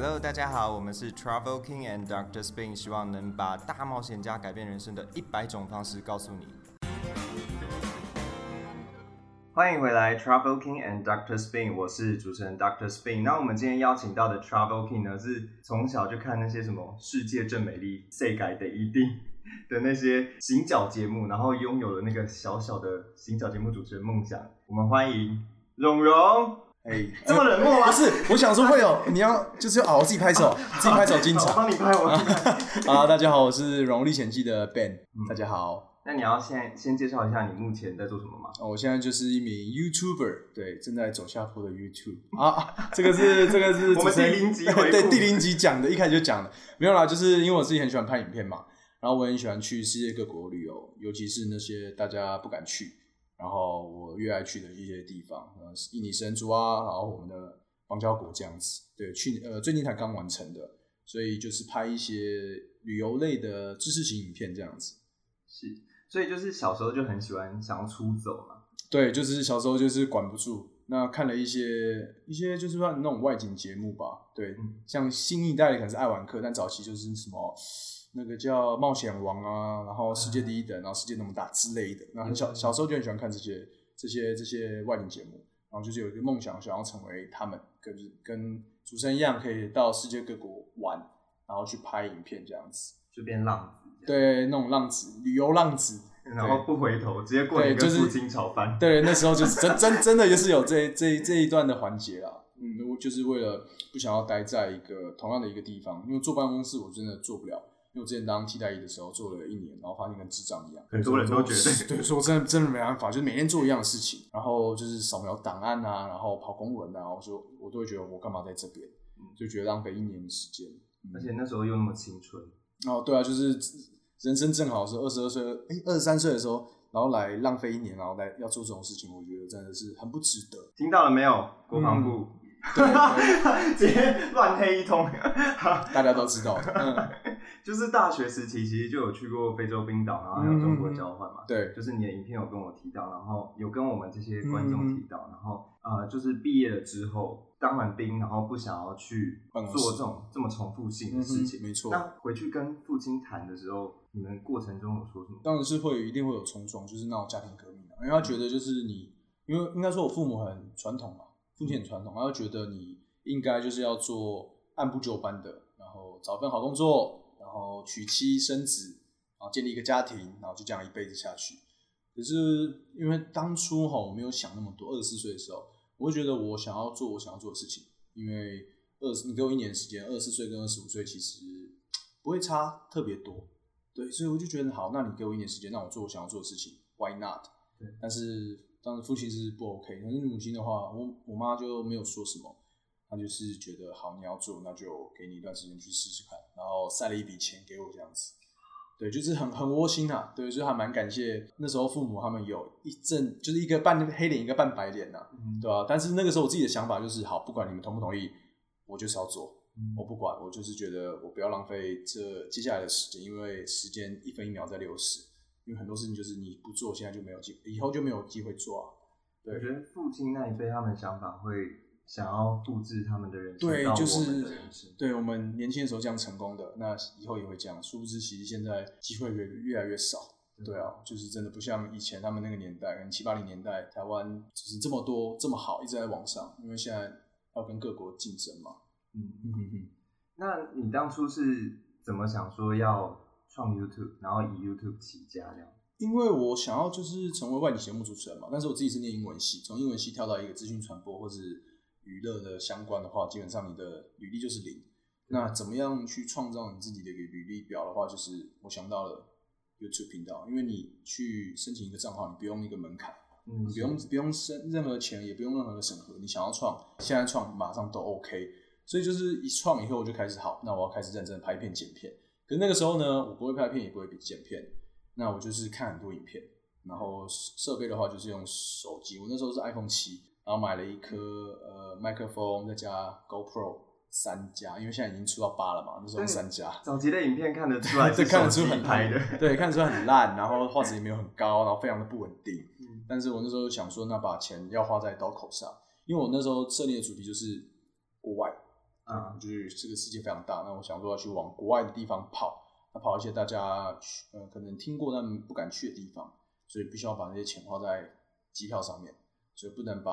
Hello，大家好，我们是 Travel King and Doctor Spin，希望能把大冒险家改变人生的一百种方式告诉你。欢迎回来 Travel King and Doctor Spin，我是主持人 Doctor Spin。那我们今天邀请到的 Travel King 呢，是从小就看那些什么世界正美丽、世界的一定 的那些行脚节目，然后拥有了那个小小的行脚节目主持人梦想。我们欢迎蓉蓉。哎，这么冷漠吗？不是，我想说会有，你要就是要啊，我自己拍手，自己拍手精好我彩。帮你拍，我帮你拍。啊，大家好，我是《荣历险记》的 Ben，大嗯家好。那你要先先介绍一下你目前在做什么吗？哦我现在就是一名 YouTuber，对，正在走下坡的 YouTube 啊啊，这个是这个是我们第零集对第零集讲的，一开始就讲的，没有啦，就是因为我自己很喜欢拍影片嘛，然后我很喜欢去世界各国旅游，尤其是那些大家不敢去，然后我越爱去的一些地方，呃，印尼神族啊，然后我们的邦交国这样子，对，去呃最近才刚完成的，所以就是拍一些旅游类的知识型影片这样子。是，所以就是小时候就很喜欢想要出走嘛。对，就是小时候就是管不住，那看了一些一些就是说那种外景节目吧，对，嗯像新一代的可能是爱玩客，但早期就是什么那个叫冒险王啊，然后世界第一等，然后世界那么大之类的，那很小嗯小时候就很喜欢看这些这些这些外景节目，然后就是有一个梦想，想要成为他们，跟跟主持人一样，可以到世界各国玩，然后去拍影片这样子，就变浪子，对，那种浪子旅游浪子，然后不回头，直接过年对就是跟父亲炒饭。对，那时候就是真真真的就是有这这这一段的环节啦。嗯，我就是为了不想要待在一个同样的一个地方，因为坐办公室我真的坐不了。因为我之前当替代役的时候做了一年，然后发现跟智障一样，很多人都觉得 对，所以我真的真的没办法，就是每天做一样的事情，然后就是扫描档案啊，然后跑公文啊，我说我都会觉得我干嘛在这边，就觉得浪费一年的时间。嗯而且那时候又那么青春，哦，对啊，就是人生正好是二十二岁，哎，二十三岁的时候，然后来浪费一年，然后来要做这种事情，我觉得真的是很不值得。听到了没有？国防部、对，对 直接乱黑一通。大家都知道。嗯，就是大学时期其实就有去过非洲冰岛，然后还有中国交换嘛。对，就是你的影片有跟我提到，然后有跟我们这些观嗯众提到，然后呃，就是毕业了之后当完兵，然后不想要去做这种这么重复性的事情。嗯没错那回去跟父亲谈的时候，你们过程中有说什么？当然是会一定会有冲撞，就是那种家庭革命啊，因为他觉得就是你，因为应该说我父母很传统嘛，父亲很传统，他就觉得你应该就是要做按部就班的，然后找份好工作，然后娶妻生子，然后建立一个家庭，然后就这样一辈子下去。可是因为当初哈我没有想那么多，二十四岁的时候，我会觉得我想要做我想要做的事情，因为二十你给我一年时间，二十四岁跟二十五岁其实不会差特别多，对，所以我就觉得好，那你给我一年时间，让我做我想要做的事情，Why not？对，但是当时父亲是不 OK，但是母亲的话，我我妈就没有说什么，她就是觉得好，你要做，那就给你一段时间去试试看，然后塞了一笔钱给我这样子。对，就是很很窝心啊，对，就还蛮感谢那时候父母他们有一阵就是一个半黑脸一个半白脸呐、嗯，对吧、但是那个时候我自己的想法就是，好，不管你们同不同意，我就是要做，嗯我不管，我就是觉得我不要浪费这接下来的时间，因为时间一分一秒在流逝，因为很多事情就是你不做，现在就没有机，以后就没有机会做啊。对我觉得父亲那一辈他们的想法会想要复制他们的人生对，就是。对我们年轻的时候这样成功的，那以后也会这样。殊不知，其实现在机会越越来越少。对啊，就是真的不像以前他们那个年代，可能七八零年代，台湾就是这么多这么好，一直在往上，因为现在要跟各国竞争嘛。嗯，嗯嗯嗯。那你当初是怎么想说要创 YouTube，然后以 YouTube 起家这样？因为我想要就是成为外景节目主持人嘛，但是我自己是念英文系，从英文系跳到一个资讯传播或是娱乐的相关的话，基本上你的履历就是零。那怎么样去创造你自己的一个履历表的话，就是我想到了 YouTube 频道，因为你去申请一个账号，你不用一个门槛，嗯你不用不用申任何钱，也不用任何的审核，你想要创，现在创马上都 OK。所以就是一创以后，我就开始好，那我要开始认真的拍片剪片。可是那个时候呢，我不会拍片，也不会剪片，那我就是看很多影片，然后设备的话就是用手机，我那时候是 iPhone 七，然后买了一颗呃麦克风，再加 GoPro 三加，因为现在已经出到八了嘛，那时候对三加。早期的影片看得出来对，是看得出很拍的，对，看得出很烂，然后画质也没有很高，然后非常的不稳定。嗯但是我那时候想说，那把钱要花在刀口上，因为我那时候设定的主题就是国外，啊对，就是这个世界非常大，那我想说要去往国外的地方跑，那跑一些大家去呃可能听过但不敢去的地方，所以必须要把那些钱花在机票上面，所以不能把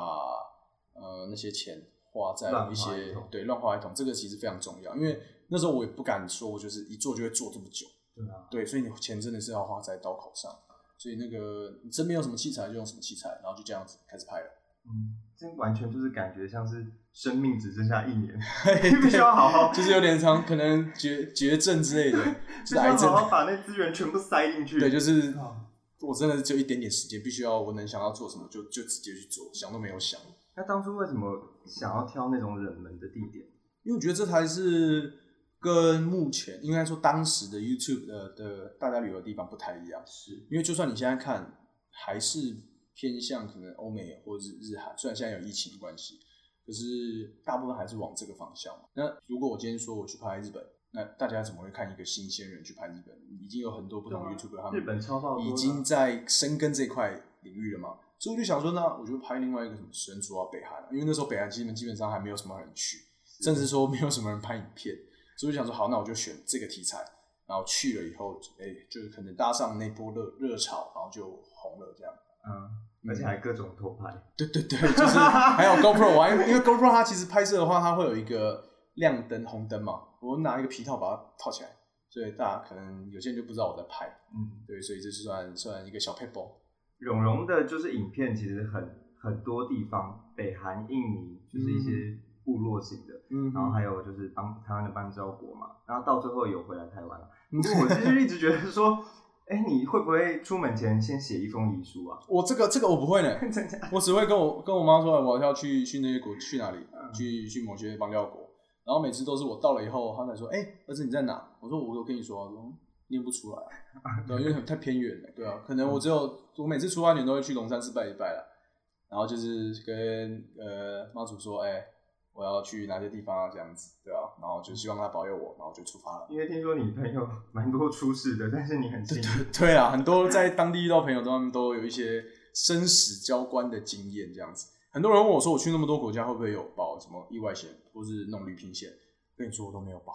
呃那些钱花在一些对乱花一通，这个其实非常重要，因为那时候我也不敢说我就是一做就会做这么久，对啊，对，所以你钱真的是要花在刀口上，所以那个你身边有什么器材就用什么器材，然后就这样子开始拍了。嗯，这完全就是感觉像是生命只剩下一年，你必须要好好，就是有点长，可能绝绝症之类的，就是癌症。好好把那资源全部塞进去。对，就是啊我真的就一点点时间，必须要我能想要做什么就就直接去做，想都没有想。那当初为什么想要挑那种冷门的地点？因为我觉得这才是跟目前应该说当时的 YouTube 的的大家旅游的地方不太一样。是，因为就算你现在看，还是偏向可能欧美或者是日韩，虽然现在有疫情的关系，可是大部分还是往这个方向嘛。那如果我今天说我去拍日本，那大家怎么会看一个新鲜人去拍日本？已经有很多不同的 YouTuber，他们日本超爆已经在深耕这块领域了嘛。所以我就想说，那我就拍另外一个什么神族啊，北韩啊，因为那时候北韩基本基本上还没有什么人去，甚至说没有什么人拍影片，所以我就想说，好，那我就选这个题材，然后去了以后，哎、就是可能搭上那波热热潮，然后就红了这样。嗯，而且还各种偷拍。对对对，就是还有 GoPro 玩，因为 GoPro 它其实拍摄的话，它会有一个亮灯、红灯嘛，我拿一个皮套把它套起来，所以大家可能有些人就不知道我在拍，嗯，对，所以这是算算一个小 paper。蓉蓉的就是影片其实很很多地方，北韩、印尼就是一些部落型的，嗯。然后还有就是邦台湾的邦交国嘛，然后到最后有回来台湾了。嗯。不过我其实一直觉得说，哎、你会不会出门前先写一封遗书啊？我这个这个我不会呢，我只会跟我跟我妈说我要去去那些国去哪里，嗯。去去某些邦交国，然后每次都是我到了以后，他才说，哎、儿子你在哪？我说我有跟你说啊，说念不出来啊，对啊，因为太偏远了，对啊，可能我只有我每次出发前都会去龙山寺拜一拜了，然后就是跟呃妈祖说，哎、我要去哪些地方啊，这样子，对啊，然后就希望他保佑我，然后就出发了。因为听说你朋友蛮多出事的，但是你很幸运。对啊，很多在当地遇到朋友，他们都有一些生死交关的经验，这样子。很多人问我说，我去那么多国家会不会有保什么意外险，或是那种旅行险？跟你说，我都没有保。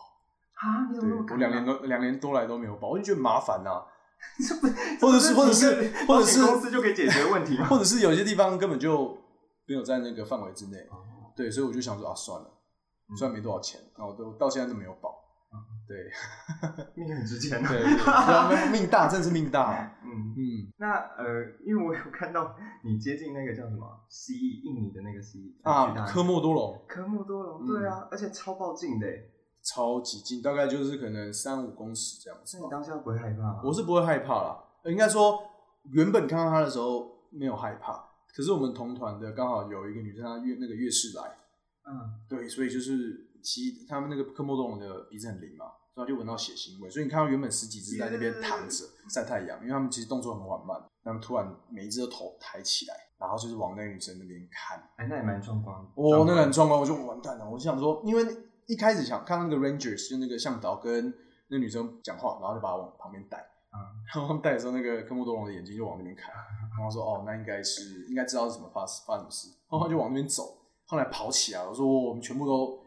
啊，你有对没有我两年多两年多来都没有保，我就觉得麻烦呐、这不，或者是或者是或者是公司就可以解决问题吗？或者是有些地方根本就没有在那个范围之内。哦对，所以我就想说啊，算了，嗯虽然没多少钱，然后都到现在都没有保。嗯对命很值钱啊。对对对，命大，真的是命大。啊嗯，嗯。那呃，因为我有看到你接近那个叫什么蜥蜴，印尼的那个蜥蜴啊，科莫多龙。科莫多龙，嗯。对啊，而且超爆近的，超级近，大概就是可能三五公尺这样子你当下不会害怕吗？我是不会害怕啦，呃应该说原本看到他的时候没有害怕，可是我们同团的刚好有一个女生，她月那个月事来，嗯，对，所以就是其他们那个科莫多龙的鼻子很灵嘛，所以就闻到血腥味，所以你看到原本十几只在那边躺着晒太阳，因为他们其实动作很缓慢，他们突然每一只的头抬起来，然后就是往那个女生那边看，哎，那也蛮壮观的。哦，那个很壮观，我就完蛋了。我就想说，因为一开始想看到那个 Rangers 就那个向导跟那女生讲话，然后就把他往旁边带，嗯，然后他们带的时候，那个科莫多龙的眼睛就往那边看，然后说哦，那应该是应该知道是什么发发生什么事，然后他就往那边走，后来跑起来，我说我们全部都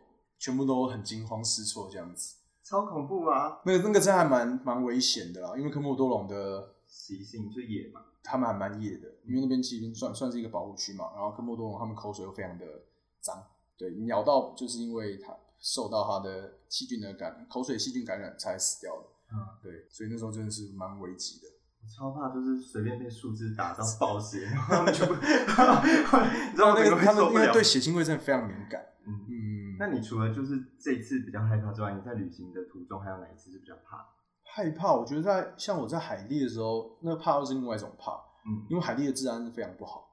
全部都很惊慌失措这样子，超恐怖啊！那个那个真的还蛮蛮危险的啦，因为科莫多龙的习性就野嘛，他们还蛮野的，因为那边其实算算是一个保护区嘛，然后科莫多龙他们口水又非常的脏，对，咬到就是因为它受到它的细菌的感口水细菌感染才死掉的，嗯，对，所以那时候真的是蛮危急的。我超怕就是随便被树枝打到爆血，然后他们全部，你知道那个 他们因为对。血腥味真的非常敏感，那你除了就是这一次比较害怕之外，你在旅行的途中还有哪一次是比较怕？害怕，我觉得在像我在海地的时候，那个怕又是另外一种怕，嗯。因为海地的治安是非常不好，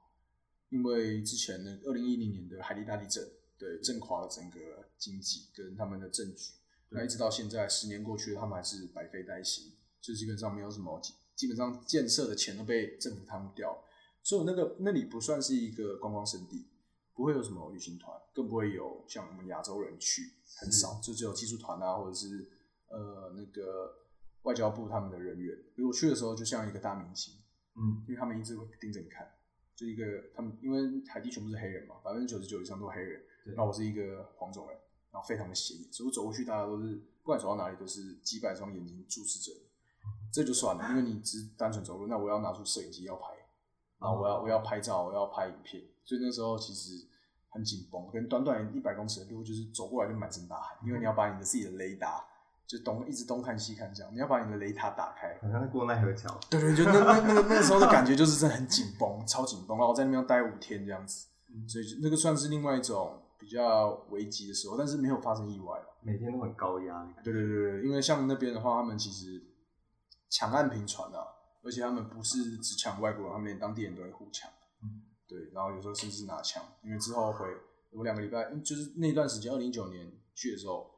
因为之前的二零一零年的海地大地震，对，震垮了整个经济跟他们的政局，那一直到现在十年过去了，他们还是百废待兴，就基本上没有什么，基基本上建设的钱都被政府贪污掉了，所以我那个那里不算是一个观光胜地，不会有什么旅行团，更不会有像我们亚洲人去，很少，就只有技术团啊，或者是呃那个外交部他们的人员。比如我去的时候，就像一个大明星，嗯，因为他们一直会盯着你看，就一个他们因为海地全部是黑人嘛，百分之九十九以上都是黑人对，那我是一个黄种人，然后非常的显眼，所以我走过去，大家都是不管走到哪里都是几百双眼睛注视着你。这就算了，因为你只是单纯走路，那我要拿出摄影机要拍，然后我要我要拍照，我要拍影片，所以那时候其实很紧绷，跟短短一百公尺的路，就是走过来就满身大汗，因为你要把你的自己的雷达就东一直东看西看这样，你要把你的雷达打开，好像是过奈何桥。对对，就那那那个那个时候的感觉就是真的很紧绷，超紧绷，然后在那边要待五天这样子，所以那个算是另外一种比较危急的时候，但是没有发生意外了。每天都很高压。对对对对，因为像那边的话，他们其实抢岸频传啊，而且他们不是只抢外国人，他们连当地人都会互抢。嗯，对，然后有时候甚至拿枪，因为之后回我两个礼拜，嗯就是那段时间，二零一九年去的时候，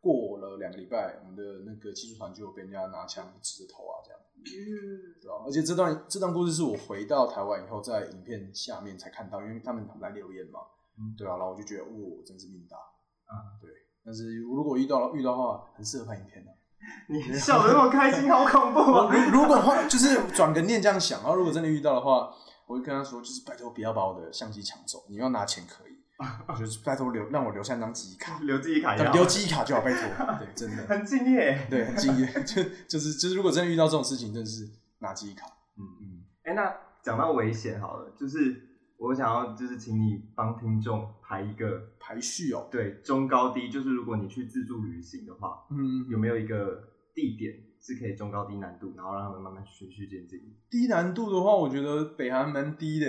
过了两个礼拜，我们的那个技术团就有被人家拿枪指着头啊，这样，嗯，对吧？而且这段这段故事是我回到台湾以后，在影片下面才看到，因为他们来留言嘛，嗯对啊，然后我就觉得，哇，真是命大，啊，对。但是如果遇到了遇到的话，很适合拍影片的、你笑得那么开心，好恐怖啊！如如果话就是转个念这样想，然后如果真的遇到的话，我会跟他说，就是拜托不要把我的相机抢走，你要拿钱可以，就是拜托留让我留下那张记忆卡，留记忆卡也好，留记忆卡就好，拜托，对，真的，很敬业。对，很敬业，就就是就是，如果真的遇到这种事情，真的是拿记忆卡，嗯嗯，哎、那讲到危险好了，就是我想要就是请你帮听众排一个排序哦，对中高低，就是如果你去自助旅行的话，嗯，有没有一个地点是可以中高低难度，然后让他们慢慢循序渐进？低难度的话，我觉得北韩蛮低的，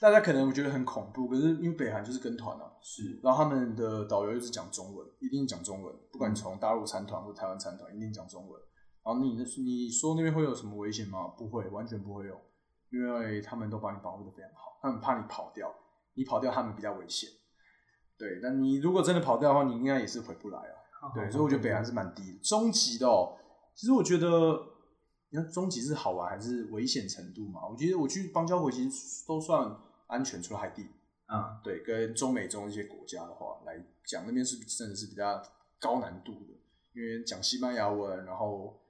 大家可能觉得很恐怖，可是因为北韩就是跟团啊，是，然后他们的导游又是讲中文，一定讲中文，不管你从大陆参团或台湾参团，一定讲中文。然后你你说那边会有什么危险吗？不会，完全不会有，因为他们都把你保护的非常好，他们怕你跑掉，你跑掉他们比较危险。对，但你如果真的跑掉的话，你应该也是回不来啊。对，所以我觉得北韩是蛮低的。中级的哦，其实我觉得，你看终极是好玩还是危险程度嘛？我觉得我去邦交国其实都算安全，除了海地。啊，对，跟中美中一些国家的话来讲，那边是真的是比较高难度的，因为讲西班牙文，然后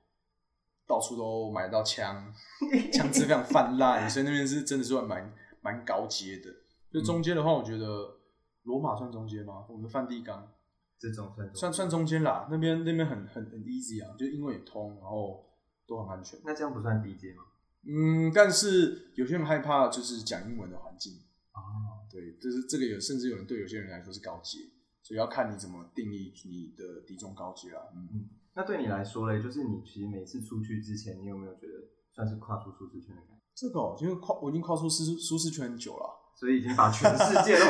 到处都买得到枪，枪支非常泛滥，所以那边是真的是算蛮蛮高阶的。就中间的话，我觉得罗马算中间吗？我们梵蒂冈这种算算算中间啦，那边那边很很很 easy 啊，就英文也通，然后都很安全。那这样不算低阶吗？嗯，但是有些人害怕就是讲英文的环境。哦，对，就是这个有，甚至有人对有些人来说是高阶，所以要看你怎么定义你的低中高阶啦。嗯嗯，那对你来说嘞，就是你其实每次出去之前，你有没有觉得算是跨出舒适圈的感觉？这个、哦、因为跨我已经跨出舒舒适圈很久了，所以已经把全世界都，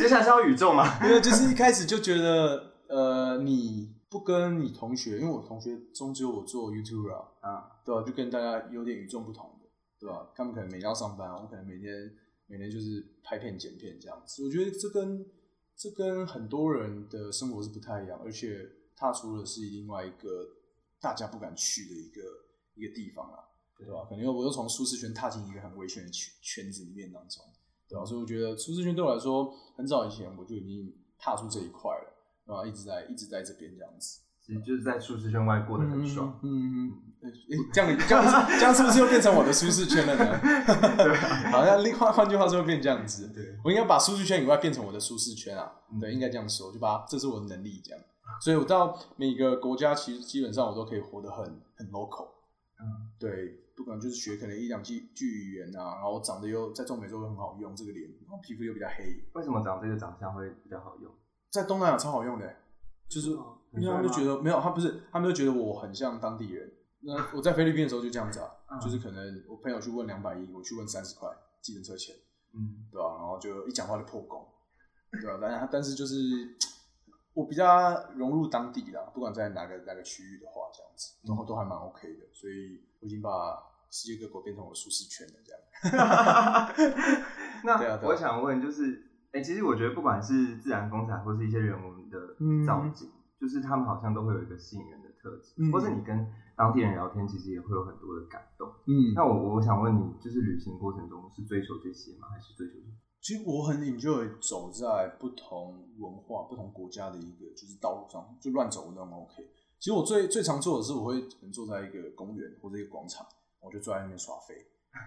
接下来是要宇宙嘛？因为就是一开始就觉得，呃，你不跟你同学，因为我同学中只有我做 YouTube 啊，啊，对吧、就跟大家有点与众不同的，对吧、他们可能每天要上班，我可能每天每天就是拍片剪片这样子。我觉得这跟这跟很多人的生活是不太一样，而且踏出的是另外一个大家不敢去的一个一个地方啊，对吧？可能我又从舒适圈踏进一个很危险的圈圈子里面当中，对吧？所以我觉得舒适圈对我来说，很早以前我就已经踏出这一块了，然后一直在一直在这边这样子。其实就是在舒适圈外过得很爽。嗯嗯嗯，诶、这样这样这样是不是又变成我的舒适圈了呢？对好像另外换句话说，会变这样子。对，我应该把舒适圈以外变成我的舒适圈啊。嗯对，应该这样说，就把它这是我的能力这样。所以我到每个国家，其实基本上我都可以活得很很 local。嗯，对，不管就是学可能一两句句语言啊，然后长得又在中美洲又很好用，这个脸，然后皮肤又比较黑，为什么长这个长相会比较好用？在东南亚超好用的、就是因为他们就觉得没有，他不是，他们就觉得我很像当地人。那我在菲律宾的时候就这样子啊，嗯就是可能我朋友去问两百一，我去问三十块计程车钱，嗯，对吧、然后就一讲话就破功，对吧、但但是就是我比较融入当地啦，不管在哪个哪个区域的话，这样子然后都还蛮 OK 的，所以我已经把世界各国变成我的舒适圈了，这样。那我想问，就是，哎、其实我觉得不管是自然风采或是一些人文的嗯造景，就是他们好像都会有一个吸引人的特质，嗯或是你跟当地人聊天，其实也会有很多的感动。嗯那我我想问你，就是旅行过程中是追求这些吗？还是追求？其实我很 enjoy 走在不同文化、不同国家的一个就是道路上，就乱走那种 OK。其实我最最常做的是，我会可能坐在一个公园或者一个广场，我就坐在那边耍废。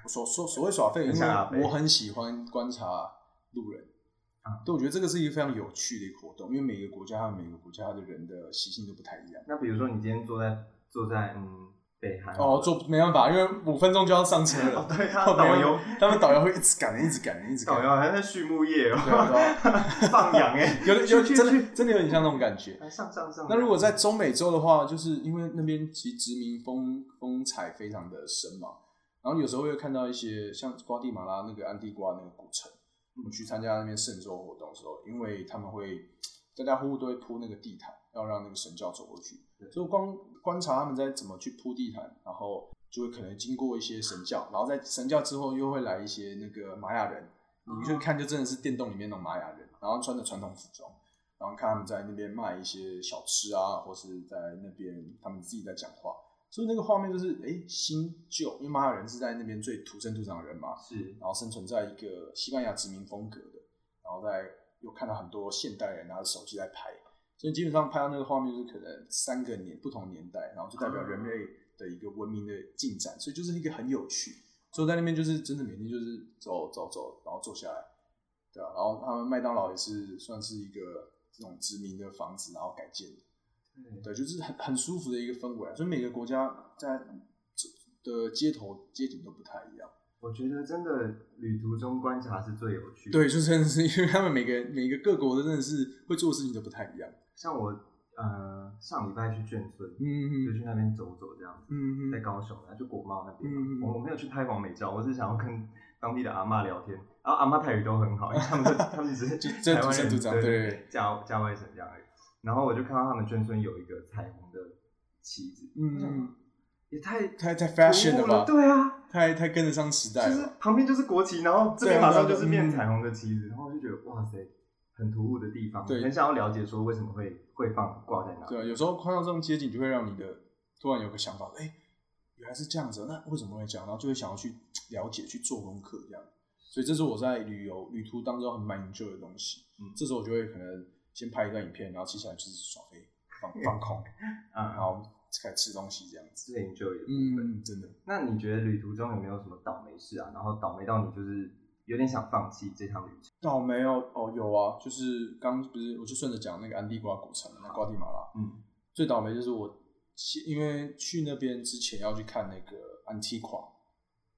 我所所所谓耍废，因为我很喜欢观察路人，啊对，我觉得这个是一个非常有趣的一个活动，因为每个国家和每个国家的人的习性都不太一样。那比如说你今天坐在坐在嗯哦，做没办法，因为五分钟就要上车哦了。对他导游他们导游会一直赶，一直赶，一直赶。导游好像在畜牧业哦，放羊 哎，有的有真的真的有点像那种感觉。来上上上。那如果在中美洲的话，就是因为那边其实殖民风风采非常的深嘛，然后有时候会看到一些像瓜地马拉那个安地瓜那个古城，我们去参加那边圣周活动的时候，因为他们会家家户户都会铺那个地毯，要让那个神教走过去，所以光观察他们在怎么去铺地毯，然后就会可能经过一些神教，然后在神教之后又会来一些那个玛雅人，你就看就真的是电动里面那种玛雅人，然后穿着传统服装。然后看他们在那边卖一些小吃啊，或是在那边他们自己在讲话，所以那个画面就是哎新旧，因为玛雅人是在那边最土生土长的人嘛，是然后生存在一个西班牙殖民风格的，然后再又看到很多现代人拿着手机在拍，所以基本上拍到那个画面就是可能三个年不同年代，然后就代表人类的一个文明的进展，所以就是一个很有趣。所以在那边就是真的每天就是走走走，然后坐下来，对啊，然后他们麦当劳也是算是一个这种殖民的房子，然后改建的。对对，就是很很舒服的一个氛围啊。所以每个国家在的街头街景都不太一样。我觉得真的旅途中观察是最有趣的。对，就真的是因为他们每个每个各国的真的是会做的事情都不太一样。像我呃上礼拜去眷村，嗯就去那边走走这样子，嗯在高雄然后，就国贸那边嘛。嗯我我没有去拍广美照，我是想要跟当地的阿嬷聊天，然后阿嬷台语都很好，因为他们是 他们只是台湾人对对加加外省这样而已。然后我就看到他们眷村有一个彩虹的旗子，嗯，也太太太 fashion 了吧？对啊，太太跟得上时代了就是。旁边就是国旗，然后这边马上就是变嗯彩虹的旗子，然后我就觉得哇塞，很突兀的地方，对很想要了解说为什么会会放挂在那。对啊，有时候看到这种街景，就会让你的突然有个想法，哎、原来是这样子，那为什么会这样？然后就会想要去了解、去做功课这样。所以这是我在旅游旅途当中很蛮 enjoy 的东西。嗯这时候我就会可能先拍一段影片，然后接下来就是耍飞、放放空，然啊，后开始吃东西这样子。是 enjoy 的。嗯，真的。那你觉得旅途中有没有什么倒霉事啊？然后倒霉到你就是有点想放弃这趟旅程？倒霉哦，哦有啊，就是刚不是我就顺着讲那个安地瓜古城，那瓜地马拉，嗯，最倒霉就是我，因为去那边之前要去看那个安提瓜，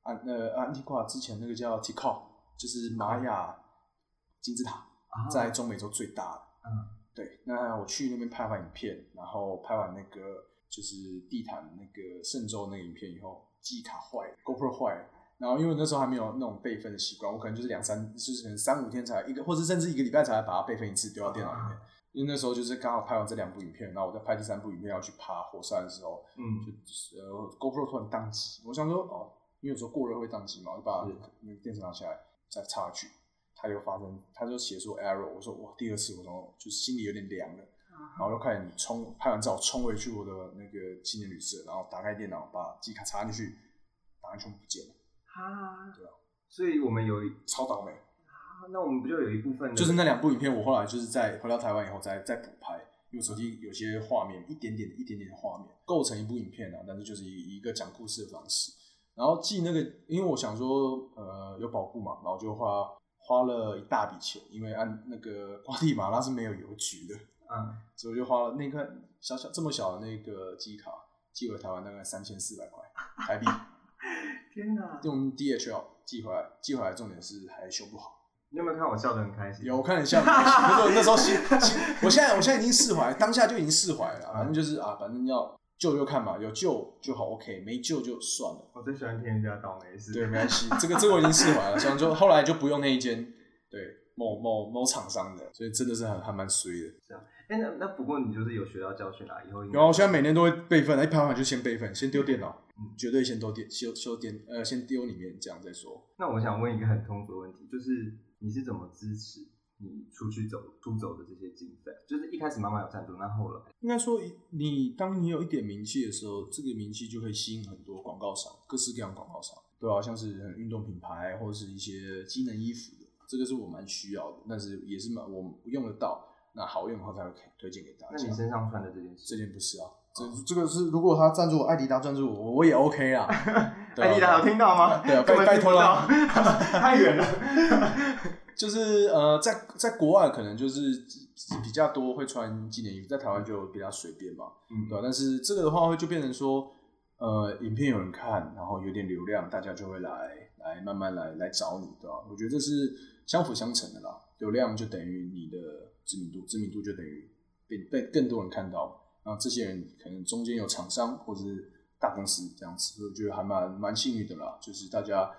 安呃安提瓜之前那个叫 Tikal，就是玛雅金字塔，啊在中美洲最大的。嗯，对，那我去那边拍完影片，然后拍完那个就是地毯那个圣州那个影片以后，记忆卡坏了，GoPro 坏了。然后因为那时候还没有那种备份的习惯，我可能就是两三，就是可能三五天才一个，或者甚至一个礼拜才把它备份一次，丢到电脑里面。因为那时候就是刚好拍完这两部影片，然后我在拍第三部影片要去爬火山的时候，嗯，就呃 GoPro 突然宕机，我想说哦，因为有时候过热会宕机嘛，我就把那个电池拿下来再插去，它就发生，它就写出 error，我说哇，第二次我说就是心里有点凉了，然后就快点冲拍完照冲回去我的那个青年旅社，然后打开电脑把记忆卡插进去，档案全部不见了，哈，对啊，所以我们有超倒霉。啊。那我们不就有一部分的就是那两部影片，我后来就是在回到台湾以后再再补拍，因为手机有些画面一点点一点点的画面构成一部影片啊，但是就是以一个讲故事的方式，然后寄那个，因为我想说呃有保护嘛，然后就花花了一大笔钱，因为按那个瓜地马拉是没有邮局的，嗯，所以我就花了那块小小这么小的那个机卡寄回台湾大概三千四百块台币，天哪！用 DHL 寄回来，寄回来重点是还修不好。你有没有看我笑得很开心？有，我看你笑得很开心。可是我那时候心心，我现在我现在已经释怀，当下就已经释怀了。反正就是啊，反正要救就看嘛，有救就好，OK，没救就算了。我最喜欢听人家倒霉事。对，没关系，这个这个我已经释怀了。所以就后来就不用那一间，对某某某厂商的，所以真的是很还蛮衰的。哎、那那不过你就是有学到教训啦，以后应该然后现在每年都会备份，一拍完就先备份，先丢电脑，嗯，绝对先丢电修修电呃，先丢里面这样再说。那我想问一个很通俗的问题，就是你是怎么支持你出去走出走的这些经费？就是一开始妈妈有赞助，那后来应该说，你当你有一点名气的时候，这个名气就会吸引很多广告商，各式各样广告商，对啊，像是运动品牌或者是一些机能衣服的，这个是我蛮需要的，但是也是蛮我用得到，那好用的话才会推荐给大家。那你身上穿的这件这，件不是啊，这这个是如果他赞助我，艾迪达赞助我，我也 OK 啊艾迪达有听到吗？对啊拜拜托听不到啦 太远了。就是呃，在在国外可能就是比较多会穿纪念衣服，在台湾就比较随便嘛，嗯对吧、但是这个的话会就变成说，呃，影片有人看，然后有点流量，大家就会来来慢慢来来找你，对吧、我觉得这是相辅相成的啦，流量就等于你的知名度，知名度就等于被被更多人看到，然后这些人可能中间有厂商或者是大公司这样子，所以我觉得还蛮蛮幸运的啦，就是大家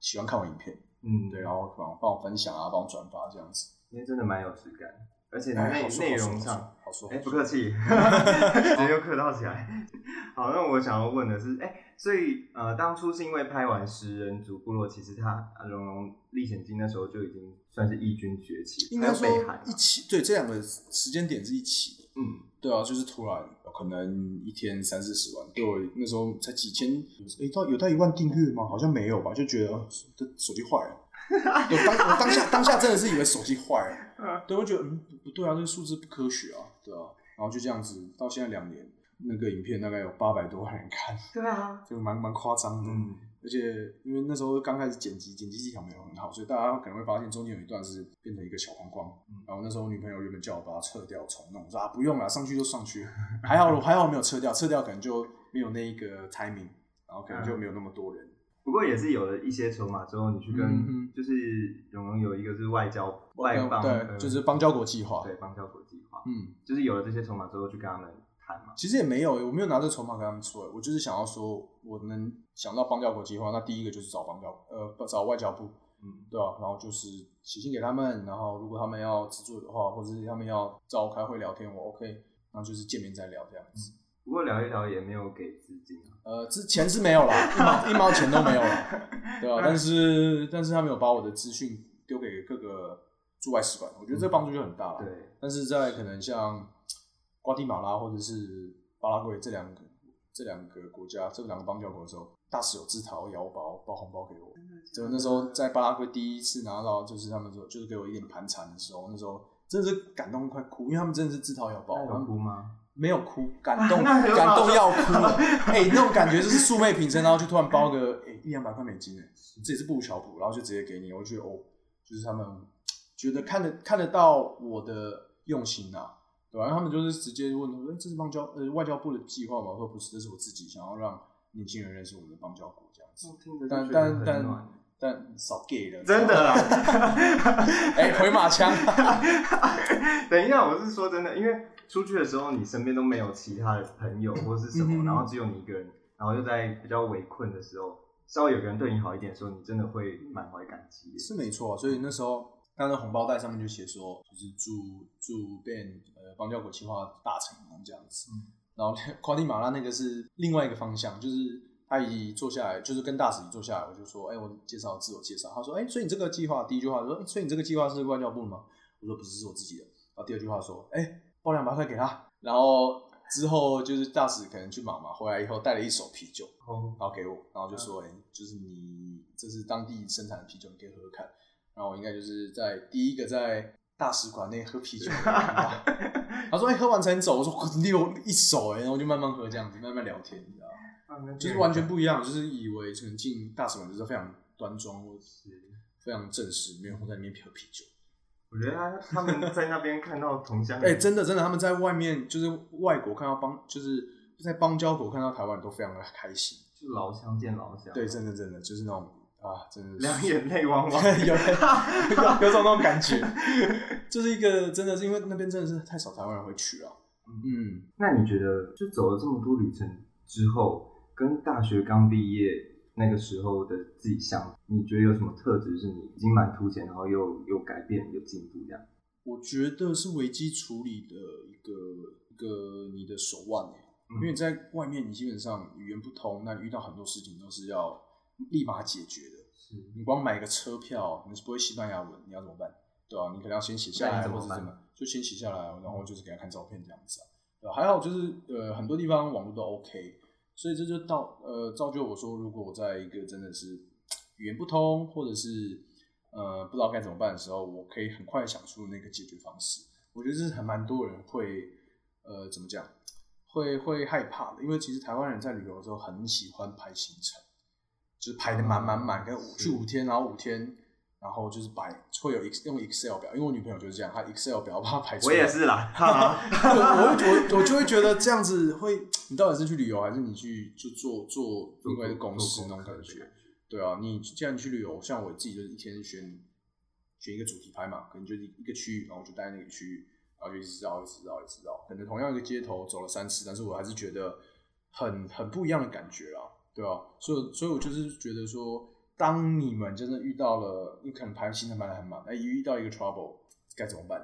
喜欢看我影片。嗯，对，然后帮我帮我分享啊，帮我转发这样子。因为真的蛮有质感，而且哎，内好内容上，好说，哎，不客气，直接又客套起来。好，那我想要问的是，哎，所以呃，当初是因为拍完《食人族部落》，其实他《龙龙历险记》那时候就已经算是异军崛起，应该说一起，对，这两个时间点是一起的。嗯，对啊，就是突然可能一天三四十万，对我那时候才几千，诶，到有到一万订阅吗？好像没有吧，就觉得呃这手机坏了。有当我当下当下真的是以为手机坏了，对，我觉得嗯不不对啊，这个数字不科学啊，对啊，然后就这样子到现在两年，那个影片大概有八百多万人看，对啊，就蛮蛮夸张的。嗯，而且因为那时候刚开始剪辑，剪辑技巧没有很好，所以大家可能会发现中间有一段是变成一个小框框。嗯然后那时候我女朋友原本叫我把它撤掉重弄，我说啊不用了，上去就上去。还好 还好没有撤掉，撤掉可能就没有那一个 timing，然后可能就没有那么多人。不过也是有了一些筹码之后，你去跟、嗯就是永荣有一个是外交外邦，对，呃就是邦交国计划。对邦交国计划，嗯，就是有了这些筹码之后去跟他们谈嘛。其实也没有，我没有拿这个筹码跟他们说，我就是想要说，我能想到邦交国计划，那第一个就是找邦交，呃，找外交部，嗯，对啊，然后就是写信给他们，然后如果他们要资助的话，或者是他们要找我开会聊天，我 OK，然后就是见面再聊这样子。不过聊一聊也没有给资金啊。呃，之钱是没有啦，一毛一毛钱都没有啦，对 吧、但是但是他没有把我的资讯丢给各个驻外使馆，我觉得这个帮助就很大了。对，但是在可能像瓜地马拉或者是巴拉圭这两个这两个国家，这两个邦交国的时候，大使有自掏腰包包红包给我。就那时候在巴拉圭第一次拿到，就是他们说就是给我一点盘缠的时候，那时候真的是感动快哭，因为他们真的是自掏腰包，哭吗？没有哭，感动感动要哭了。哎、那种感觉就是素昧平生，然后就突然包个哎、一两百块美金哎，这也是不无小补，然后就直接给你，我就觉得哦，就是他们觉得看得看得到我的用心啊，对吧、然后他们就是直接问我说，哎、这是邦交呃外交部的计划吗？我说不是，这是我自己想要让年轻人认识我们的邦交国这样子。我听着就但觉得很但但暖但少 gay 了，真的啦。哎、回马枪，等一下，我是说真的，因为出去的时候你身边都没有其他的朋友或是什么，嗯然后只有你一个人，然后又在比较围困的时候，稍微有个人对你好一点的时候，你真的会满怀感激。是没错，所以那时候他的红包袋上面就写说，就是祝祝 Ben 呃邦交国计划大成功这样子。嗯然后瓜地马拉那个是另外一个方向，就是他一坐下来，就是跟大使一坐下来，我就说，哎、我介绍自我介绍。他说，哎、所以你这个计划第一句话说，哎、所以你这个计划是外交部吗？我说不是，是我自己的。然后第二句话说，哎、包两百块给他。然后之后就是大使可能去忙嘛，回来以后带了一手啤酒，哦，然后给我，然后就说：“哎、就是你这是当地生产的啤酒，你可以喝喝看。”然后我应该就是在第一个在大使馆内喝啤酒。他说：“哎、喝完才能走。”我说：“我六一手哎、然后我就慢慢喝这样子，慢慢聊天，你知道吗？啊就是完全不一样，就是以为可能进大使馆就是非常端庄或是。非常正式，没有在里面喝啤酒。我觉得他他们在那边看到同乡哎、人，真的真的，他们在外面就是外国看到邦，就是在邦交国看到台湾人都非常的开心。就老乡见老乡，对，真的真的就是那种啊，真的是两眼泪汪汪。有 有有种那种感觉，就是一个真的是因为那边真的是太少台湾人会去啊。嗯，那你觉得，就走了这么多旅程之后，跟大学刚毕业那个时候的自己相，你觉得有什么特质是你已经蛮凸显，然后又有改变、有进步这样？我觉得是危机处理的一个一个你的手腕欸嗯因为你在外面你基本上语言不通，那你遇到很多事情都是要立马解决的。你光买个车票，你是不会西班牙文，你要怎么办？对啊、你可能要先写下来，或者怎么，就先写下来，然后就是给他看照片这样子啊。还好就是呃很多地方网络都 OK，所以这就到呃造就我说，如果我在一个真的是 语言不通，或者是呃不知道该怎么办的时候，我可以很快想出那个解决方式。我觉得这是还蛮多人会呃怎么讲，会会害怕的，因为其实台湾人在旅游的时候很喜欢排行程，就是排的满满满，跟五去五天，然后五天，然后就是摆会有 Ex 用 Excel 表，因为我女朋友就是这样，她 Excel 表把它排出我。也是啦 哈哈我我会我我就会觉得这样子会，你到底是去旅游还是你去就做做另外一个公司那种感觉？对啊，你既然去旅游，像我自己就是一天选选一个主题拍嘛，可能就是一个区域，然后我就待在那个区域，然后就一直绕，一直绕，一直绕。可能同样一个街头走了三次，但是我还是觉得很很不一样的感觉啦，对啊，所以所以我就是觉得说，当你们真的遇到了，你可能排行程排的很满，哎，一遇到一个 trouble 该怎么办？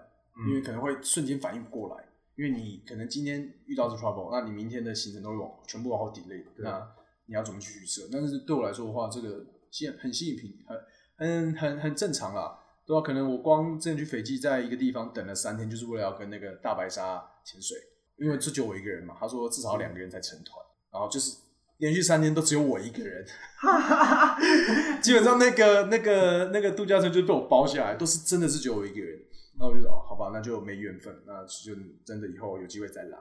因为可能会瞬间反应不过来，因为你可能今天遇到这 trouble，那你明天的行程都会往全部往后 delay，那你要怎么去预测？但是对我来说的话，这个现很吸引平，很很很很正常啦。对啊，可能我光之前去斐济，在一个地方等了三天，就是为了要跟那个大白鲨潜水，因为这就我一个人嘛。他说至少两个人才成团，然后就是连续三天都只有我一个人，基本上那个那个那个度假村就被我包下来，都是真的是只有我一个人。那我就说哦，好吧，那就没缘分，那就真的以后有机会再来，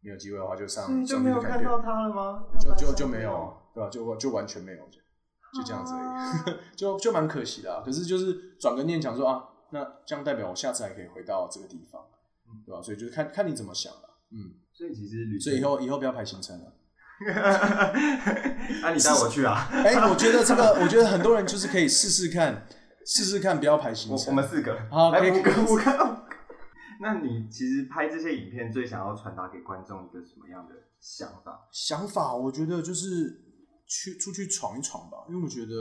没有机会的话就上就没有看到他了吗？就就就没有，对吧、就就完全没有，就就这样子而已，就就蛮可惜的、啊。可是就是转个念想说啊，那这样代表我下次还可以回到这个地方，对吧、所以就是看看你怎么想了、嗯，所以其实旅所以以后以后不要排行程了。啊，你带我去啊！哎、我觉得这个，我觉得很多人就是可以试试看，试试看，不要排行我程。我们四个，好五个可以五个。那你其实拍这些影片，最想要传达给观众一个什么样的想法？想法，我觉得就是去出去闯一闯吧，因为我觉得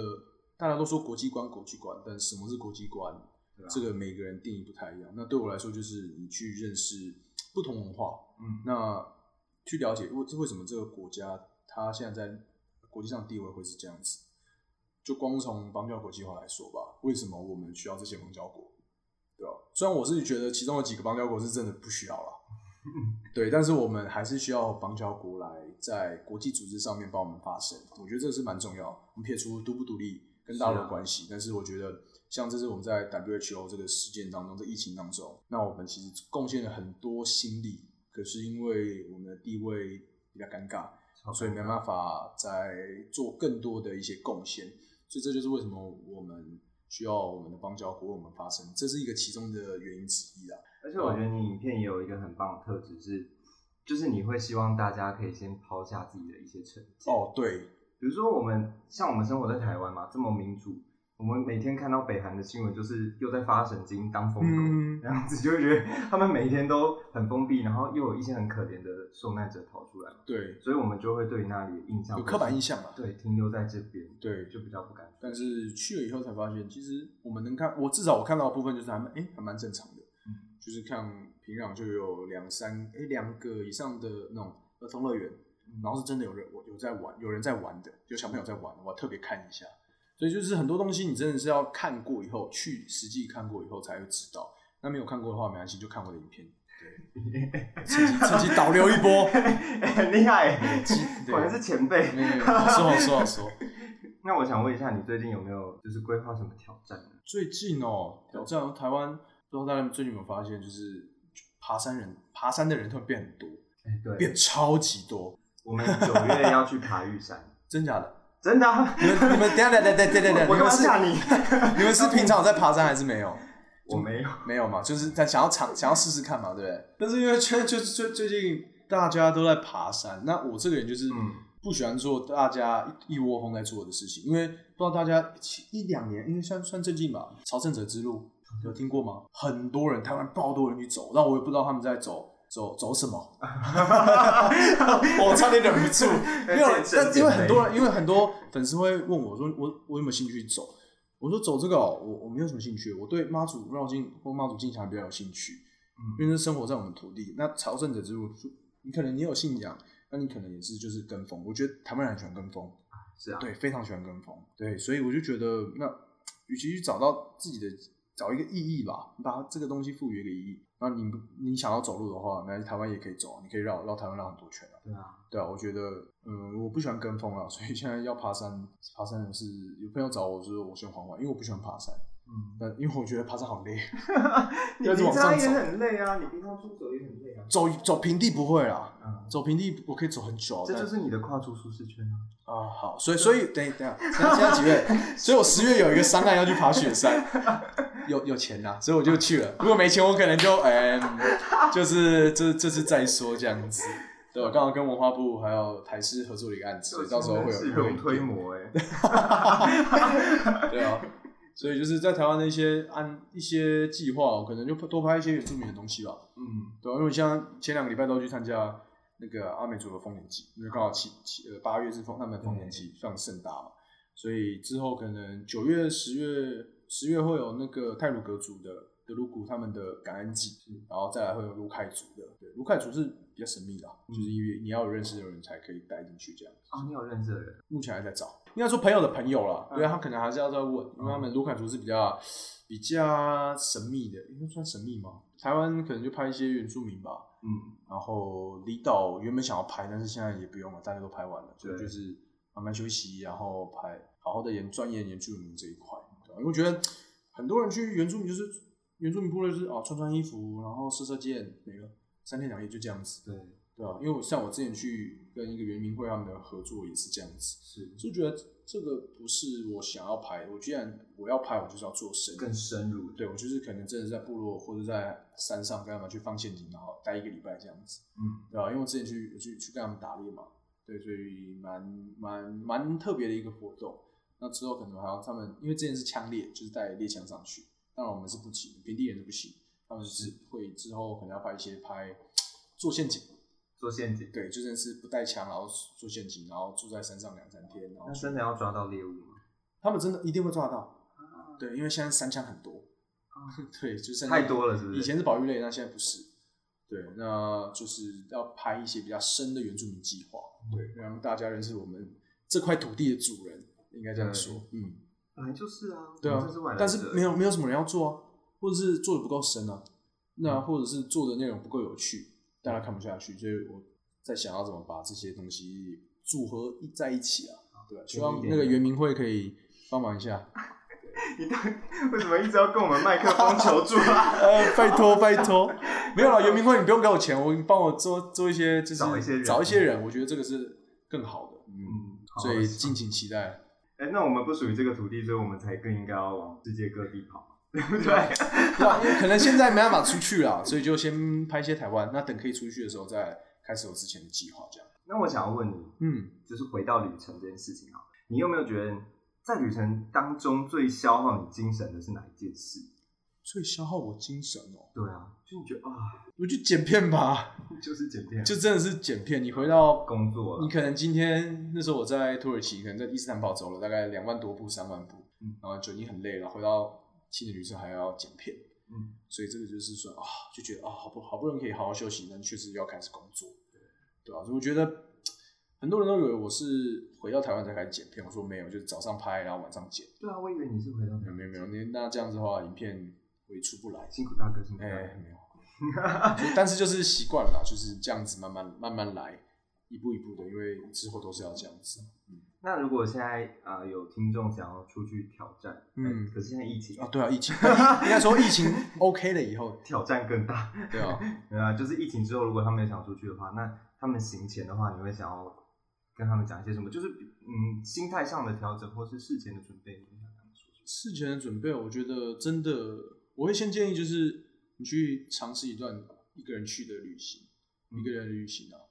大家都说国际观，国际观，但什么是国际观？这个每个人定义不太一样。那对我来说，就是你去认识不同文化，嗯那去了解为为什么这个国家它现在在国际上地位会是这样子。就光从邦交国际化来说吧，为什么我们需要这些邦交国？对吧？虽然我自己觉得其中有几个邦交国是真的不需要了，对，但是我们还是需要邦交国来在国际组织上面帮我们发声，我觉得这是蛮重要。我们撇除独不独立跟大陆的关系，但是我觉得像这是我们在 WHO 这个事件当中，这疫情当中，那我们其实贡献了很多心力，可是因为我们的地位比较尴尬，所以没办法再做更多的一些贡献，所以这就是为什么我们需要我们的邦交国为我们发声，这是一个其中的原因之一啊。而且我觉得你影片也有一个很棒的特质是，就是你会希望大家可以先抛下自己的一些成见。哦，对，比如说我们像我们生活在台湾嘛，这么民主，我们每天看到北韩的新闻，就是又在发神经当疯狗，嗯 这样子就会觉得他们每一天都很封闭，然后又有一些很可怜的受难者跑出来嘛，对，所以我们就会对那里的印象有刻板印象嘛。对停留在这边，对就比较不敢。但是去了以后才发现，其实我们能看，我至少我看到的部分就是还蛮哎、还蛮正常的，嗯就是看平壤就有两三哎两个以上的那种儿童乐园，嗯然后是真的有人我有在玩，有人在玩的，有小朋友在玩，我特别看一下。所以就是很多东西你真的是要看过以后，去实际看过以后才会知道。那没有看过的话，没关系，就看我的影片，对，趁机趁机导流一波，很厉害，对果然是前辈。说好说好说。那我想问一下，你最近有没有就是规划什么挑战呢？最近哦，挑战台湾，不知道大家最近有没有发现，就是爬山人爬山的人突然变很多，哎，对，变超级多，我们九月要去爬玉山，真假的？真的啊、你们你们等下等一下等下等下等下，我你们是刚吓你，你们是 平常有在爬山还是没有？我没有。没有嘛，就是在想要尝想要试试看嘛，对不对？但是因为最就是最最近大家都在爬山，那我这个人就是嗯不喜欢做大家一一窝蜂在做的事情，因为不知道大家一两年，因为算算最近吧，朝圣者之路有听过吗？很多人台湾爆多人去走，但我也不知道他们在走。走走什么？我差点忍不住，没有，但因为很多人，因为很多粉丝会问我说，我我有没有兴趣走？我说走这个、哦，我我没有什么兴趣，我对妈祖绕境或妈祖进香比较有兴趣，嗯因为是生活在我们土地。那朝圣者之路，你可能你有信仰，那你可能也是就是跟风。我觉得台湾人很喜欢跟风，是啊，对，非常喜欢跟风，对，所以我就觉得，那与其去找到自己的找一个意义吧，你把它这个东西赋予一个意义。那你不你想要走路的话，那台湾也可以走，你可以绕绕台湾绕很多圈啊。对啊，对啊，我觉得，嗯，我不喜欢跟风啊，所以现在要爬山，爬山的是有朋友找我，就是我先缓缓，因为我不喜欢爬山。嗯，但因为我觉得爬山好累，你要一直平常也往上走很累啊，你平常出走也很累啊。走走平地不会啦，嗯，走平地我可以走很久，但这就是你的跨出舒适圈啊。啊，好，所以所以等一等一下，现在现在几月？所以我十月有一个商案要去爬雪山，有有钱呐、所以我就去了。如果没钱，我可能就哎、就是这这次再说这样子。对，我刚好跟文化部还有台视合作了一个案子，所以到时候会有是会有容推磨哎，对啊，所以就是在台湾的一些按一些计划，我可能就多拍一些原住民的东西吧。嗯，对啊，因为像前两个礼拜都去参加那个阿美族的丰年祭，因为刚好七七呃八月是丰他们的丰年祭非常盛大嘛，所以之后可能九月、十月、十月会有那个泰鲁格族的德鲁古他们的感恩祭，然后再来会有卢凯族的，对，卢凯族是比较神秘的啊，就是因为你要有认识的人才可以带进去这样。啊，你有认识的人，目前还在找，应该说朋友的朋友啦，嗯对啊，他可能还是要再问，因为他们卢卡族是比较比较神秘的，应该算神秘吗？台湾可能就拍一些原住民吧，嗯，然后离岛原本想要拍，但是现在也不用了，大家都拍完了，所以就是慢慢休息，然后拍好好的研钻研原住民这一块，对吧？因为我觉得很多人去原住民就是原住民部落就是哦穿穿衣服，然后射射箭没了，三天两夜就这样子，对，对啊，因为我像我之前去跟一个圆明会他们的合作也是这样子，是就觉得这个不是我想要拍的，我既然我要拍，我就是要做深更深入，对我就是可能真的在部落或者在山上跟他们去放陷阱，然后待一个礼拜这样子，嗯，对啊，因为我之前去有去去跟他们打猎嘛，对，所以蛮蛮蛮特别的一个活动。那之后可能还要他们，因为之前是枪猎，就是带猎枪上去，当然我们是不行，平地人是不行，他们是会之后可能要拍一些拍做陷阱，做陷阱，对，就算是不带枪，然后做陷阱，然后住在山上两三天，然后那真的要抓到猎物吗？他们真的一定会抓得到，对，因为现在山枪很多，对，就 是太多了，是不是？以前是保育类，那现在不是。对，那就是要拍一些比较深的原住民计划，对，让大家认识我们这块土地的主人，应该这样说。嗯，本来就是啊，对啊但是没有没有什么人要做啊，或者是做的不够深啊，那或者是做的内容不够有趣，大家看不下去，所以我在想要怎么把这些东西组合一在一起啊，对啊，希望那个圆明会可以帮忙一下。你到底为什么一直要跟我们麦克风求助啊？呃，拜托拜托，没有了，圆明会你不用给我钱，我帮我做做一些，就是找一些人找一些人，我觉得这个是更好的，嗯，所以敬请期待。哎、那我们不属于这个土地，所以我们才更应该要往世界各地跑，对不对？对啊，因为可能现在没办法出去了，所以就先拍一些台湾，那等可以出去的时候再开始我之前的计划，这样。那我想要问你，嗯，就是回到旅程这件事情啊，你有没有觉得在旅程当中最消耗你精神的是哪一件事？最消耗我精神哦，对啊，就你觉得啊，我就剪片吧，就是剪片，就真的是剪片。你回到工作了你可能今天那时候我在土耳其，可能在伊斯坦堡走了大概两万多步、三万步，嗯然后就已经很累了，回到青年旅社还要剪片，嗯，所以这个就是说啊，就觉得啊，好不好不容易可以好好休息，但确实要开始工作，对吧、所以我觉得很多人都以为我是回到台湾才开始剪片，我说没有，就是早上拍，然后晚上剪，对啊，我以为你是回到没有没有没有，那那这样子的话，影片会出不来，辛苦大哥，辛苦大哎、哥。没有，但是就是习惯了，就是这样子慢慢慢慢来，一步一步的，因为之后都是要这样子。那如果现在啊、呃有听众想要出去挑战，嗯嗯，可是现在疫情啊，对啊，疫情 应该说疫情 OK 了以后，挑战更大，对啊，对啊，就是疫情之后，如果他们也想出去的话，那他们行前的话，你会想要跟他们讲一些什么？就是嗯，心态上的调整，或是事前的准备，你想跟他们说？事前的准备，我觉得真的，我会先建议就是你去尝试一段一个人去的旅行，一个人的旅行啊，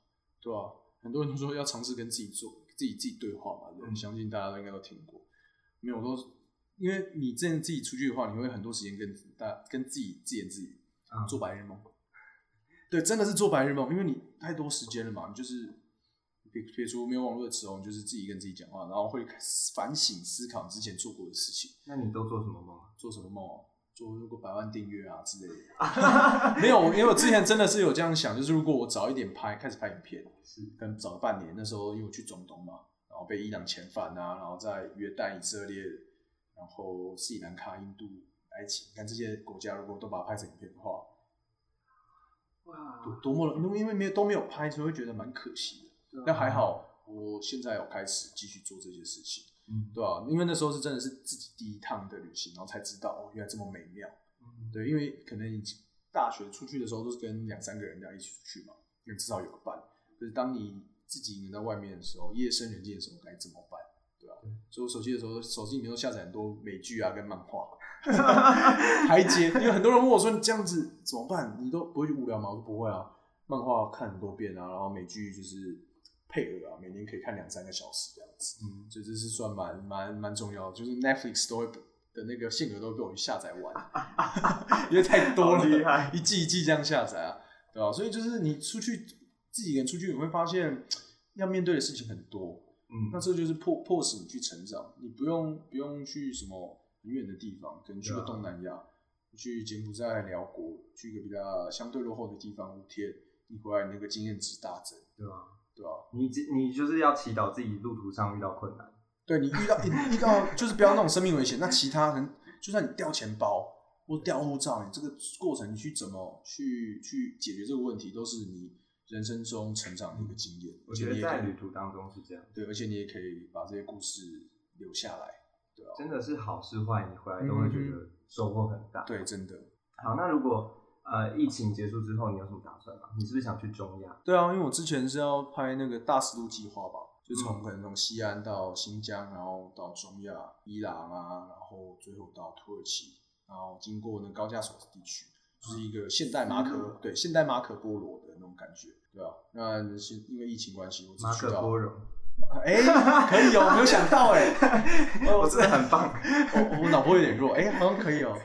对吧、很多人都说要尝试跟自己做自己自己对话嘛，对嗯相信大家都应该都听过。没有，我都因为你之前自己出去的话，你会很多时间跟大跟自己自言自语，啊做白日梦。对，真的是做白日梦，因为你太多时间了嘛，你就是撇撇除没有网络的时候，你就是自己跟自己讲话，然后会反省思考之前做过的事情。那你都做什么梦啊？做什么梦哦？做如果百万订阅啊之类的，没有，因为我之前真的是有这样想，就是如果我早一点拍，开始拍影片，是跟早个半年，那时候因为我去中东嘛，然后被伊朗遣返啊，然后在约旦、以色列，然后斯里兰卡、印度、埃及，你看这些国家如果都把它拍成影片的话，哇多多么因为因为没有都没有拍，所以会觉得蛮可惜的。但还，好，我现在有开始继续做这些事情。嗯，对啊，因为那时候是真的是自己第一趟的旅行，然后才知道哦，原来这么美妙。嗯对，因为可能你大学出去的时候都是跟两三个人这样一起出去嘛，因为至少有个伴。可是当你自自己一个人在外面的时候，夜深人静的时候该怎么办，对吧、所以我手机的时候，手机里面都下载很多美剧啊跟漫画，台阶。因为很多人问我说你这样子怎么办？你都不会无聊吗？我说不会啊，漫画看很多遍啊，然后美剧就是配额啊，每年可以看两三个小时这样子。嗯，所以这是算蛮蛮蛮重要的，就是 Netflix 都会的那个限额都会被我去下载完，因为太多好厉害。了，一季一季这样下载啊，对吧、所以就是你出去自己一个人出去，你会发现 要面对的事情很多，嗯。那这就是迫迫使你去成长，你不用不用去什么很远的地方，可能去个东南亚，去柬埔寨、辽国，去一个比较相对落后的地方五天，你回来你那个经验值大增，对吧？对啊、你只你就是要祈祷自己路途上遇到困难，对你遇到你遇到就是不要那种生命危险，那其他人就算你掉钱包或掉护照，你这个过程你去怎么去去解决这个问题，都是你人生中成长的一个经验。我觉得在旅途当中是这样，对，而且你也可以把这些故事留下来，对啊，真的是好是坏，你回来都会觉得收获很大。对，真的。好，那如果呃疫情结束之后，你有什么打算吗？你是不是想去中亚？对啊，因为我之前是要拍那个大丝路计划吧，就从嗯可能从西安到新疆，然后到中亚、伊朗啊，然后最后到土耳其，然后经过那高加索地区，就是一个现代马可、嗯对现代马可波罗的那种感觉，对啊、那现因为疫情关系，我只去到可波罗，哎、可以哦，没有想到哎、哦我真的很棒。我我脑波有点弱，哎、好像可以哦、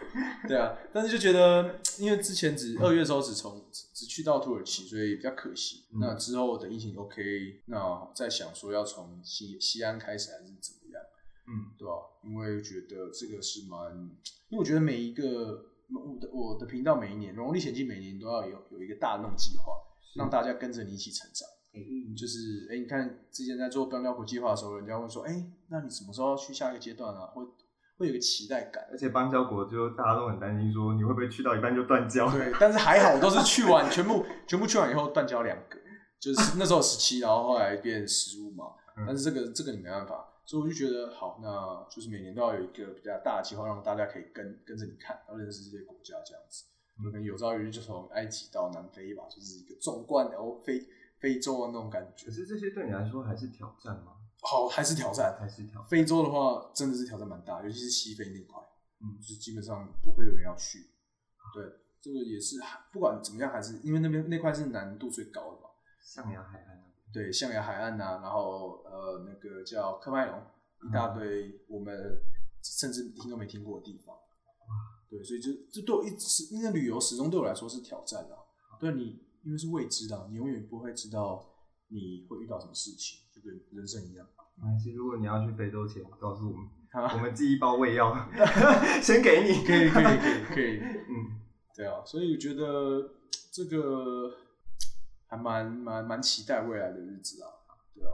对啊，但是就觉得，因为之前只二月的时候只从只只去到土耳其，所以比较可惜。嗯。那之后等疫情 OK，那再想说要从西西安开始还是怎么样，嗯，对吧、因为觉得这个是蛮，因为我觉得每一个我的我的频道每一年《荣历险记》每年都要有有一个大的那种计划，让大家跟着你一起成长。就是哎、诶你看之前在做标标国计划的时候，人家会说，哎、那你什么时候要去下一个阶段啊？会会有个期待感。而且邦交国就大家都很担心说你会不会去到一半就断交？对，但是还好，我都是去完全部全部去完以后断交两个，就是 那时候十七，然后后来变十五嘛。嗯但是这个这个你没办法，所以我就觉得好，那就是每年都要有一个比较大的计划，让大家可以跟跟着你看，然后认识这些国家这样子。我们可能有朝一日就从埃及到南非吧，就是一个纵贯的欧非非洲的那种感觉可。是这些对你来说还是挑战吗？好，还是挑战。还是挑战？非洲的话，真的是挑战蛮大，尤其是西非那块，嗯就是基本上不会有人要去。对，这个也是不管怎么样，还是因为那边那块是难度最高的嘛。象牙海岸那边。对，象牙海岸呐、然后呃那个叫科麦隆，一大堆我们甚至听都没听过的地方。对，所以就这对我一直，因为旅游始终对我来说是挑战的、对你，因为是未知的啊，你永远不会知道你会遇到什么事情，就跟人生一样。没关系，如果你要去非洲前，告诉我们，啊我们寄一包胃药，先给你。可以可以可以可以，嗯，对啊，所以我觉得这个还蛮蛮蛮期待未来的日子啊，对啊，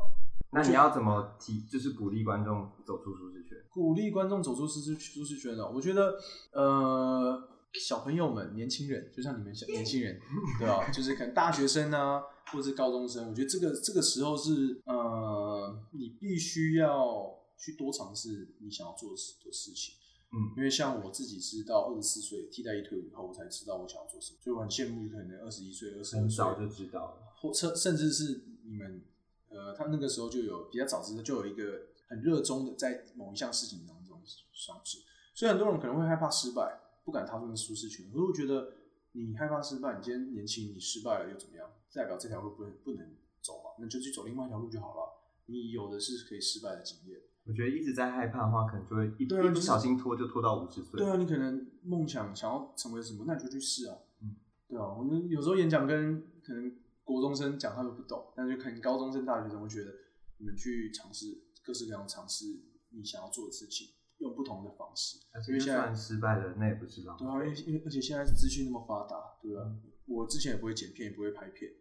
那你要怎么提，就是鼓励观众走出舒适圈？鼓励观众走出舒适舒适圈哦。我觉得呃，小朋友们、年轻人，就像你们小年轻人，对吧、就是可能大学生啊，或者是高中生，我觉得这个这个时候是呃，你必须要去多尝试你想要做的事的事情。嗯因为像我自己是到二十四岁替代役退伍以后，我才知道我想要做什么，所以我很羡慕可能二十一岁、二十二岁很早就知道了。或甚甚至是你们，呃，他那个时候就有比较早知道，就有一个很热衷的在某一项事情当中尝试。所以很多人可能会害怕失败，不敢踏出那个舒适圈。可是我觉得你害怕失败，你今天年轻，你失败了又怎么样？代表这条路不能不能走嘛，那就去走另外一条路就好了。你有的是可以失败的经验。我觉得一直在害怕的话，可能就会一一不小心拖就拖到五十岁。对啊，你可能梦想想要成为什么，那你就去试啊。嗯，对啊，我们有时候演讲跟可能国中生讲，他们不懂，但是可能高中生、大学生会觉得你们去尝试各式各样的尝试你想要做的事情，用不同的方式。因为现在算失败了，那也不是浪费对。啊，因为因为而且现在资讯那么发达，对啊，我之前也不会剪片，也不会拍片，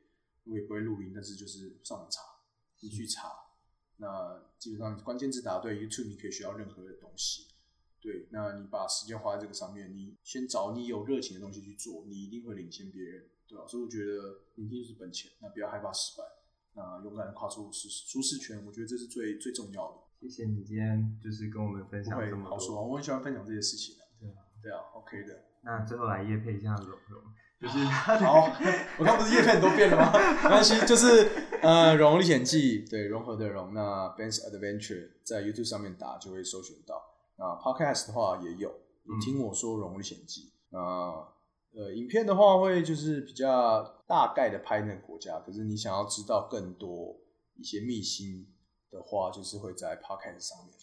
我也不会录音，但是就是上网查，你去查，那基本上关键字答对，YouTube 你可以学到任何的东西。对，那你把时间花在这个上面，你先找你有热情的东西去做，你一定会领先别人，对吧、所以我觉得年轻就是本钱，那不要害怕失败，那勇敢的跨出舒舒适圈，我觉得这是最最重要的。谢谢你今天就是跟我们分享这么好说，多。我很喜欢分享这些事情的。对啊，对啊，OK 的。那最后来夜配一下龙龙，就是好，我刚不是叶片都变了吗？没关系，就是呃，《荣荣历险记》对融合的融，那 Ben's Adventure 在 YouTube 上面打就会搜寻到。那 Podcast 的话也有，你听我说《荣荣历险记》。那呃，影片的话会就是比较大概的拍那个国家，可是你想要知道更多一些秘辛的话，就是会在 Podcast 上面。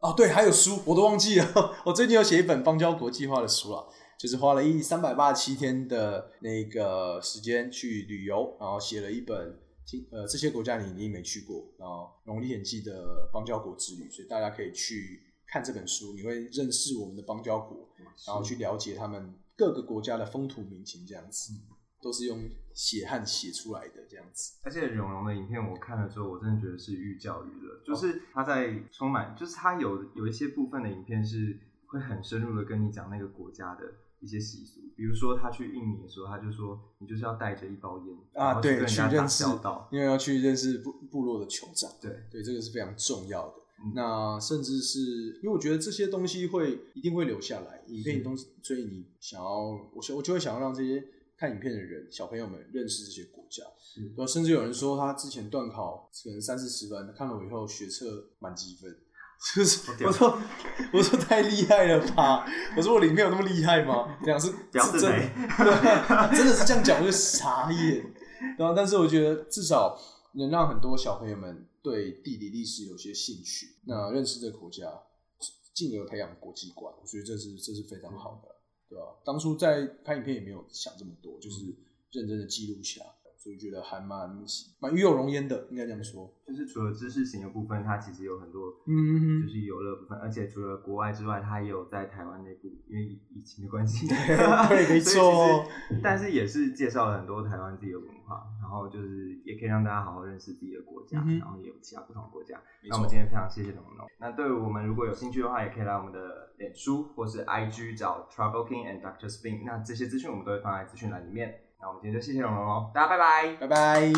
哦，对，还有书我都忘记了，我最近有写一本邦交国计划的书了。就是花了一三百八十七天的那个时间去旅游，然后写了一本听呃这些国家你一定没去过，然后《龙历险记》的邦交国之旅，所以大家可以去看这本书，你会认识我们的邦交国，然后去了解他们各个国家的风土民情，这样子都是用血汗写出来的这样子。而且荣荣的影片我看了之后，我真的觉得是寓教于乐，就是他在充满，就是他有有一些部分的影片是会很深入的跟你讲那个国家的。一些习俗，比如说他去印尼的时候，他就说你就是要带着一包烟啊，对，去认识，因为要去认识部部落的酋长，对。对，这个是非常重要的。那甚至是因为我觉得这些东西会一定会留下来，影片东西，所以你想要，我我就会想要让这些看影片的人，小朋友们认识这些国家。是，甚至有人说他之前断考可能三四十分，看了我以后学测满积分。就是我说我说太厉害了吧！我说我里面有那么厉害吗？这样是是真的 真的是这样讲，我就傻眼。然后，但是我觉得至少能让很多小朋友们对地理历史有些兴趣，那认识这个国家，进而培养国际观，我觉得这是这是非常好的，对啊？当初在拍影片也没有想这么多，就是认真的记录下。所以觉得还蛮蛮与有容焉的，应该这样说。就是除了知识型的部分，它其实有很多，嗯，就是游乐部分。而且除了国外之外，它也有在台湾内部，因为疫情的关系，对，没 错。但是也是介绍了很多台湾自己的文化，然后就是也可以让大家好好认识自己的国家，然后也有其他不同的国家。那我们今天非常谢谢龙龙。那对于我们如果有兴趣的话，也可以来我们的脸书或是 IG 找 Travel King and Doctor Spin。那这些资讯我们都会放在资讯栏里面。那我们今天就谢谢龙龙喽，大家拜拜，拜拜。